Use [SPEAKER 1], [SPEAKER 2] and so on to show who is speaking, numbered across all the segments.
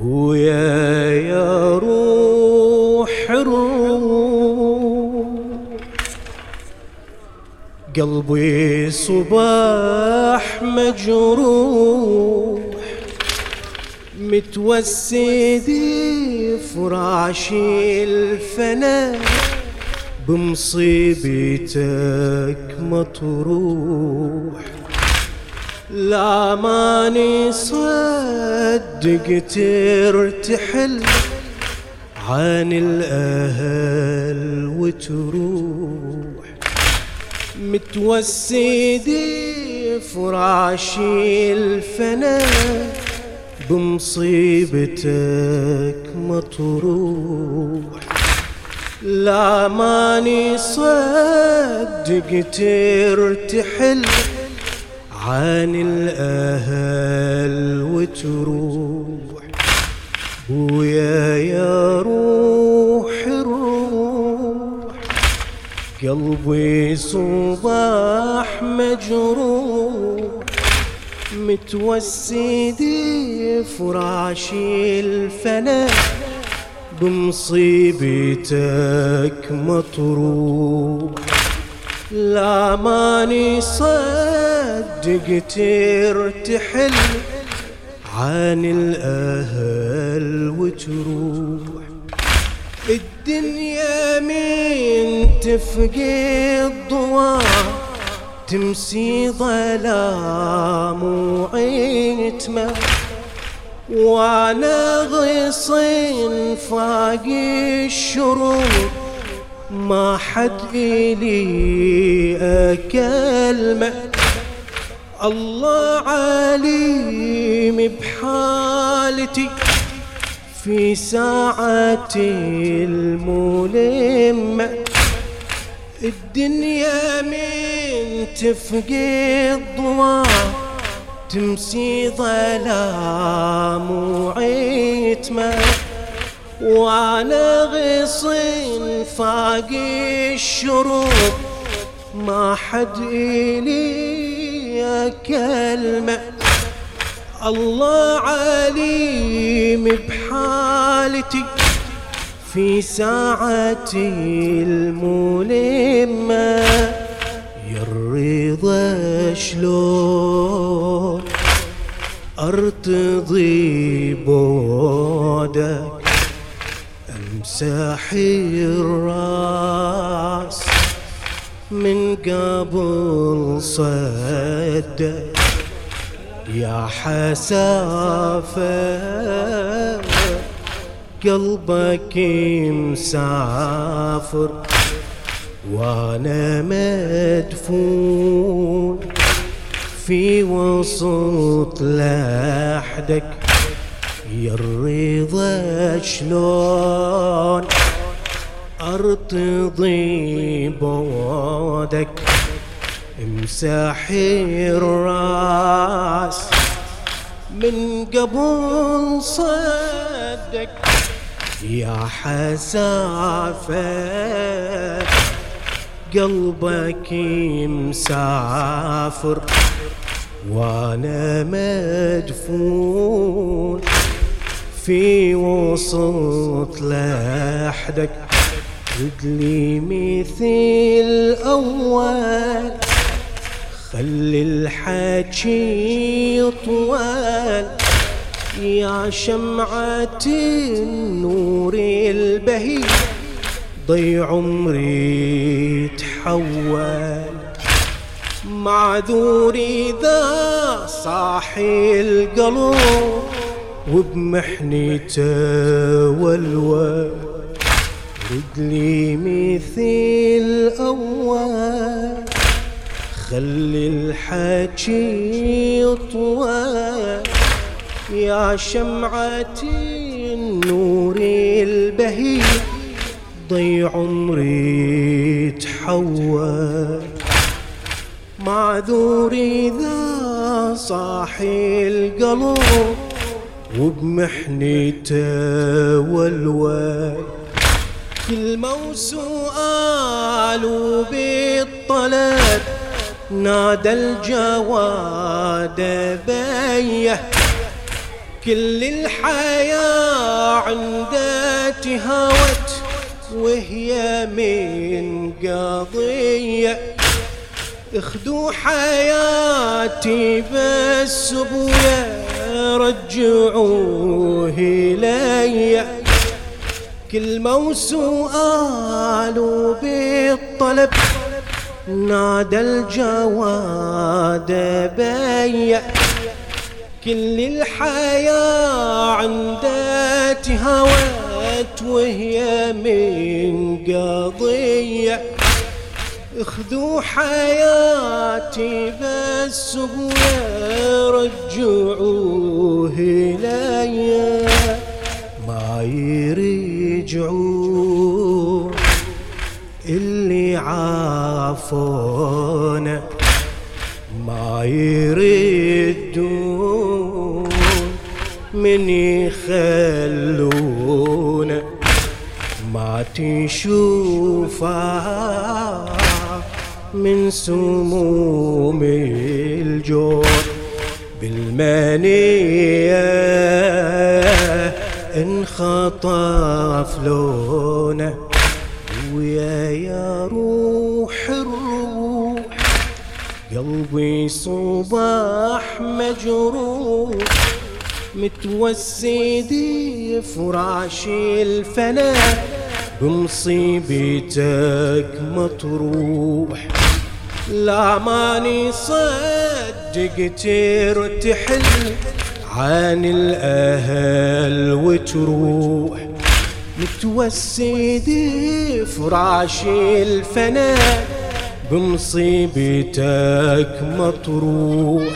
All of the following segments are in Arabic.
[SPEAKER 1] بويا يا روح الروح. قلبي صباح مجروح متوسد فراش الفنا بمصيبتك مطروح. لا ماني صدق ترتحل عن الأهل وتروح. متوسدي فراشي الفنا بمصيبتك مطروح لا ماني صدق ترتحل عن الأهل وتروح بويا يا روح الروح. قلبي صباح مجروح. متوسد فراشي الفنا. بمصيبتك مطروح. لا ماني صدق ترتحل عن الأهل وتروح. الدنيا من تفقد ضوء تمسي ظلام وعتمة. وأنا غصن فاق الشروق ما حد إلي أكلمة. الله عليم بحالتي في ساعة الملمة. الدنيا من تفقد ضوء تمسي ظلام وعتمة. وأنا غصن فاق الشروق ما حد إلي كلمة الله عليم بحالتي في ساعتي الملمة يا الرضا شلون؟ أرتضي بودك أمسح الرأس. من قبل صد يا حسافة قلبك مسافر وأنا مدفون في وسط لحدك. يا الرضا شلون ارتضي بودك امسح الرأس. من قبل صدك يا حسافة قلبك مسافر وأنا مدفون في وسط لحدك. رجلي مثل أول خلي الحكي طوال يا شمعة النور البهي ضي عمري تحول. معذوري ذا صاحي القلب وبمحنته والوى رجلي مثل أول. خلي الحكي طوال يا شمعة النور البهي ضي عمري تحول. معذوري ذا صاحي القلب وبمحنته والواد كل موسوال وبالطلب نادى الجواد بيه. كل الحياة عنده تهاوت وهي من قضية. اخدوا حياتي بس ابويا رجعوه كل موسوعة بالطلب. نادى الجواد بيا كل الحياة عنده تهوت وهي من قضية اخذوا حياتي بس رجعوه إلي. ما يرجعون. اللي عافونا ما يردون. من يخلونا ما تشوفها من سموم الجور بالمنية. انخطف لونه ويا يا روح الروح. قلبي صباح مجروح متوسد فراش الفنا. بمصيبتك مطروح. لا ماني صدق ترتحل عن الأهل وتروح. متوسد فراش الفنا بمصيبتك مطروح.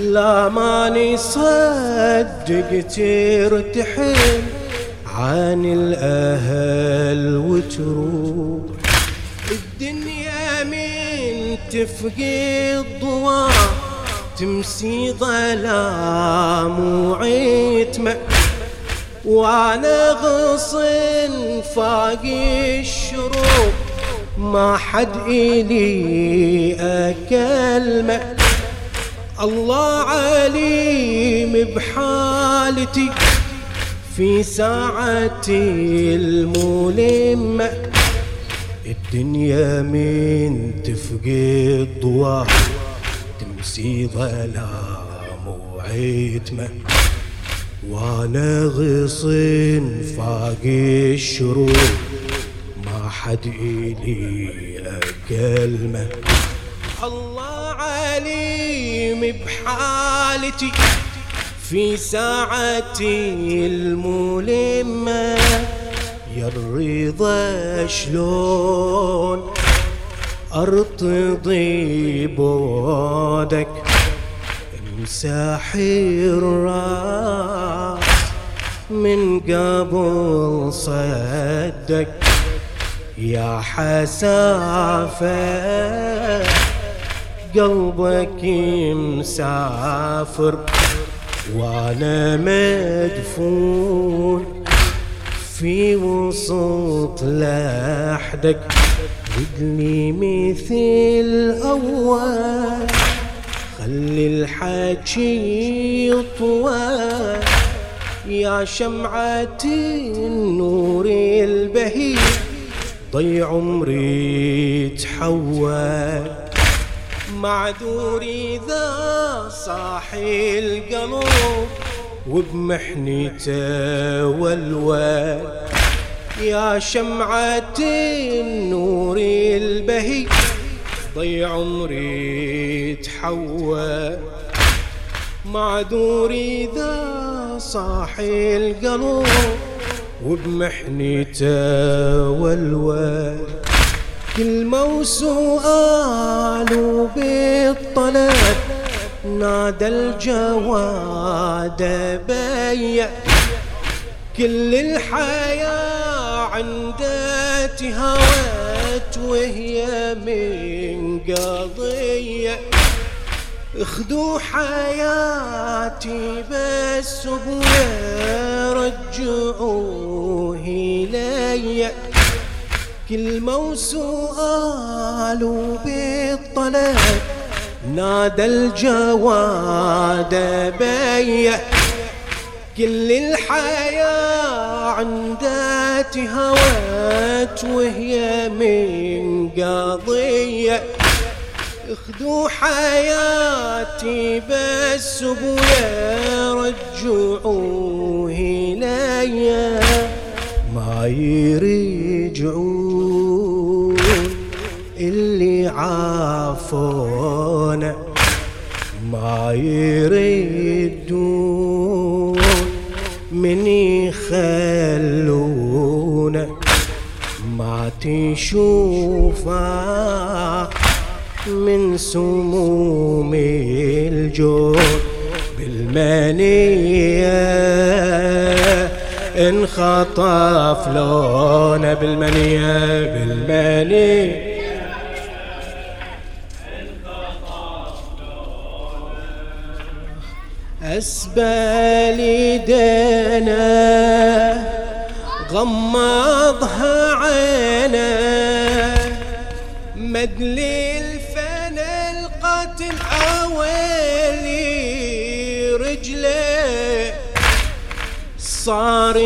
[SPEAKER 1] لا ماني صدق ترتحل عن الأهل وتروح. الدنيا من تفقد ضوء تمسي ظلام وعتمة وأنا غصن فاق الشروق. ما حد إلي أكلمه الله عليم بحالتي. في ساعتي الملمة الدنيا من تفقد ضواه تمسي ظلام وعتمة وأنا غصن فاق الشروق ما حد إلي أكلمة. الله عليم بحالتي في ساعتي الملمة. يا الرضا شلون أرتضي بودك امسح الرأس. من قبل صدك يا حسافة. قلبك مسافر وأنا مدفون. في وسط لحدك ردني مثل اول خلي الحكي يطول يا شمعة النور البهي ضي عمري تحول معذور إذا صاحي القلب وبمحنته والوال يا شمعة النور البهي ضي عمري تحول معذور إذا صاحي القلب وبمحنته والوال كل موسوعة بالطلب نادى الجواد بيا كل الحياة عنده تهاوت وهي من قضية. اخذوا حياتي بس ابويا رجعوه كل موسوعة بالطلب نادى الجواد بيه كل الحياة عندها هوات وهي من قضية. اخذوا حياتي بس ابويا رجعوه ليا ما يرجعون اللي عافونا. ما يردون من يخلونا ما تشوفه من سموم الجود بالمنية. انخطف لونه بالمنية بالمنية. أسبل دنا غمضها عينه مدلي القاتل أولي رجله صار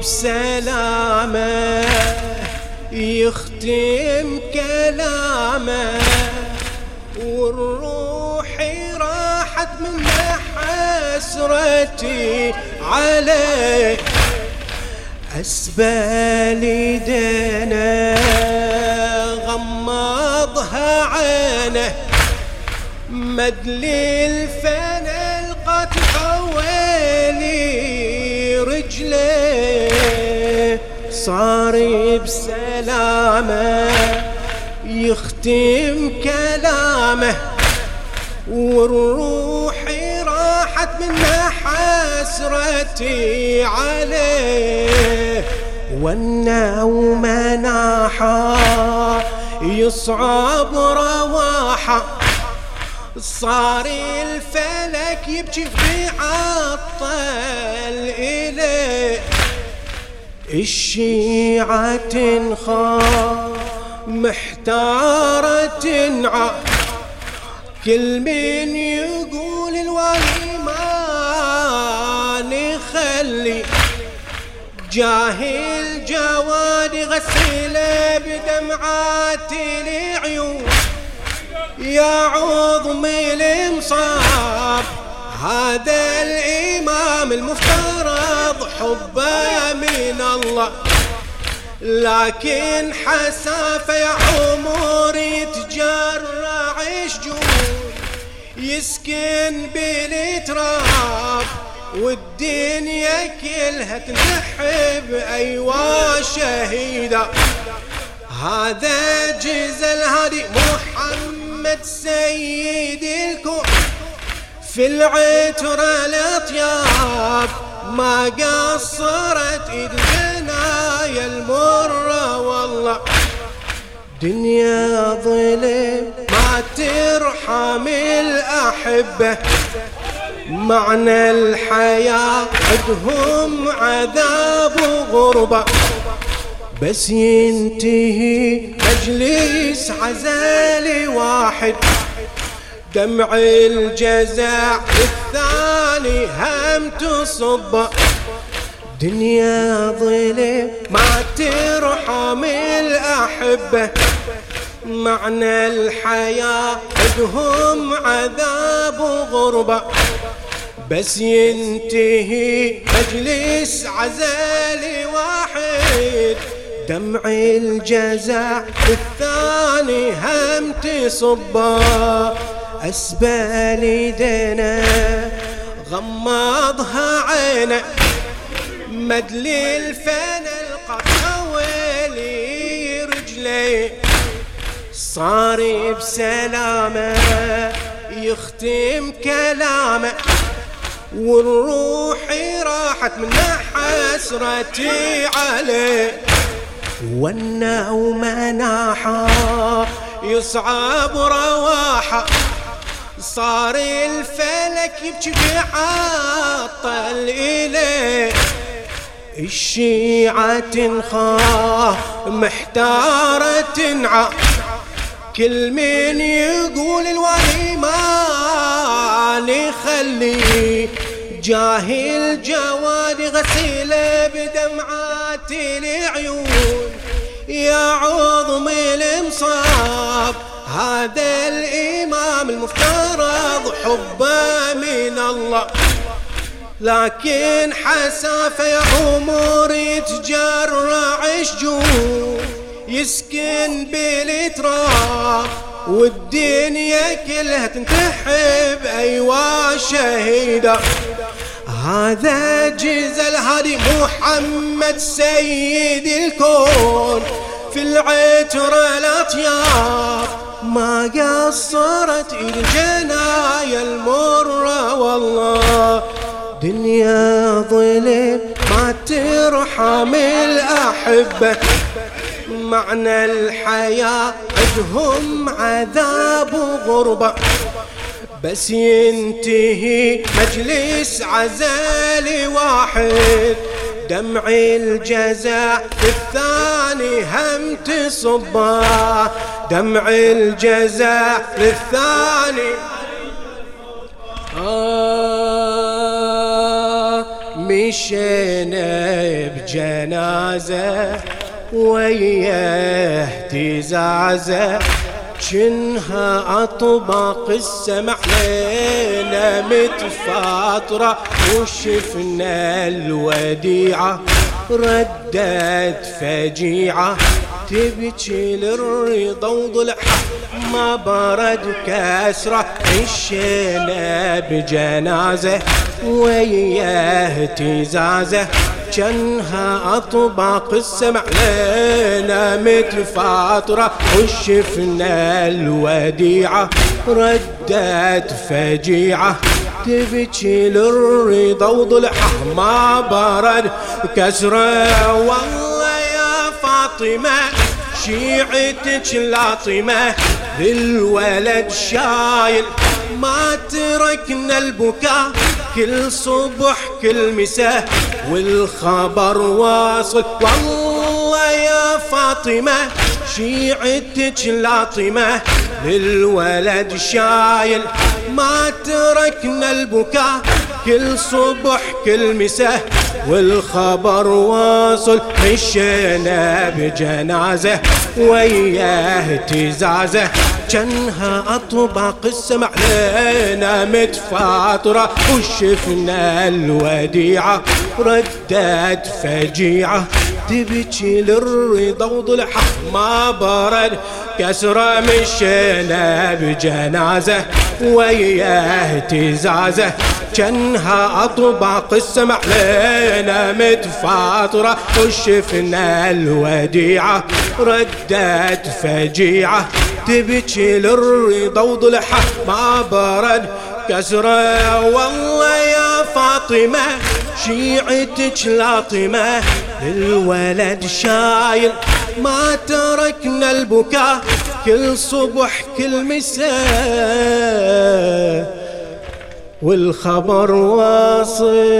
[SPEAKER 1] بسلامه يختم كلامه. والروح راحت من حسرتي عليه أسبل دنا غمضها عينه. مدلي الفنا القتل حوالي رجلي. صار بسلامة يختم كلامه. والروح راحت من حسرتي عليه. والنوم ناحا يصعب رواحه صار الفلك يبكي في عطل إليه. الشيعة تنخاف محتارة تنعى. كل من جاهل جواد غسيله بدمعات العيون يا عظم المصاب هذا الإمام المفترض حبه من الله. لكن حسافة يا عمر يتجرع شجون يسكن بالتراب والدنيا كلها تنحب أيوا شهيدة. هذا جزل هادي محمد سيد الكون. في العترة الأطياب ما قصرت ايد الجنايا المرة والله. دنيا ظلم ما ترحم الأحبة. معنى الحياة عدهم عذاب وغربة. بس ينتهي مجلس عزالي واحد. دمع الجزع الثاني هم تصب. دنيا ظلم ما ترحم الأحبة. معنى الحياة عندهم عذاب وغربة. بس ينتهي مجلس عزالي واحد. دمع الجزع الثاني هم تصبه أسبال دنا غمضها عينه. مدلي الفنا القطاولي رجلي صار بسلامه يختم كلامه. والروح راحت من حسرتي عليه. والنوم ناحا يصعب رواحة. صار الفلك يبكي بعطل إليه. الشيعة تنخاه محتارة تنعى. كل من يقول الولي ما نخلي جاهل جوادي غسيله بدمعات العيون. يا عظم المصاب هذا الإمام المفترض حبه من الله. لكن حسافة يا عمر يتجرع شجون يسكن بالتراب والدنيا كلها تنتحب أيوا شهيدة. هذا جزل هادي محمد سيد الكون. في العتر الأطيار ما قصرت الجنايا المرة. والله دنيا ظلم ما ترحم الأحبة. معنى الحياة عندهم عذاب وغربة. بس ينتهي مجلس عزال واحد. دمع الجزاء الثاني هم تصبه دمع الجزاء الثاني. آه مشينا بجنازة وياه اهتزازة. شنها أطباق السمع لينا متفاطرة وشفنا الوديعة ردت فجيعة. تبكي للرضا وضلعها ما برد كسرة. عشينا بجنازة وياه اهتزازة. جنها أطباق السمع. لنا متفاطرة وشفنا الوديعة ردت فجيعة. تبكي للرضا وضلعها. ما برد كسرة. والله يا فاطمة شيعتك لاطمة للولد شايل. ما تركنا البكاء. كل صبح كل مساء والخبر واصل. والله يا فاطمة شيعتك لاطمة. للولد شايل. ما تركنا البكاء. كل صبح كل مساء والخبر واصل. مشينا بجنازة وياه اهتزازة. جنها أطباق السمع لنا متفاطرة وشفنا الوديعة ردت فجيعة. تبكي للرضا وضلعها ما برد كسرة مشينا بجنازة وياه اهتزازة. جنها أطباق السمع لنا متفاطرة. وشفنا الوديعة ردت فجيعة. تبكي للرضا وضلعها ما برد كسرة والله يا فاطمة شيعتك لاطمة. الولد شايل ما تركنا البكاء كل صبح كل مساء. والخبر واصل.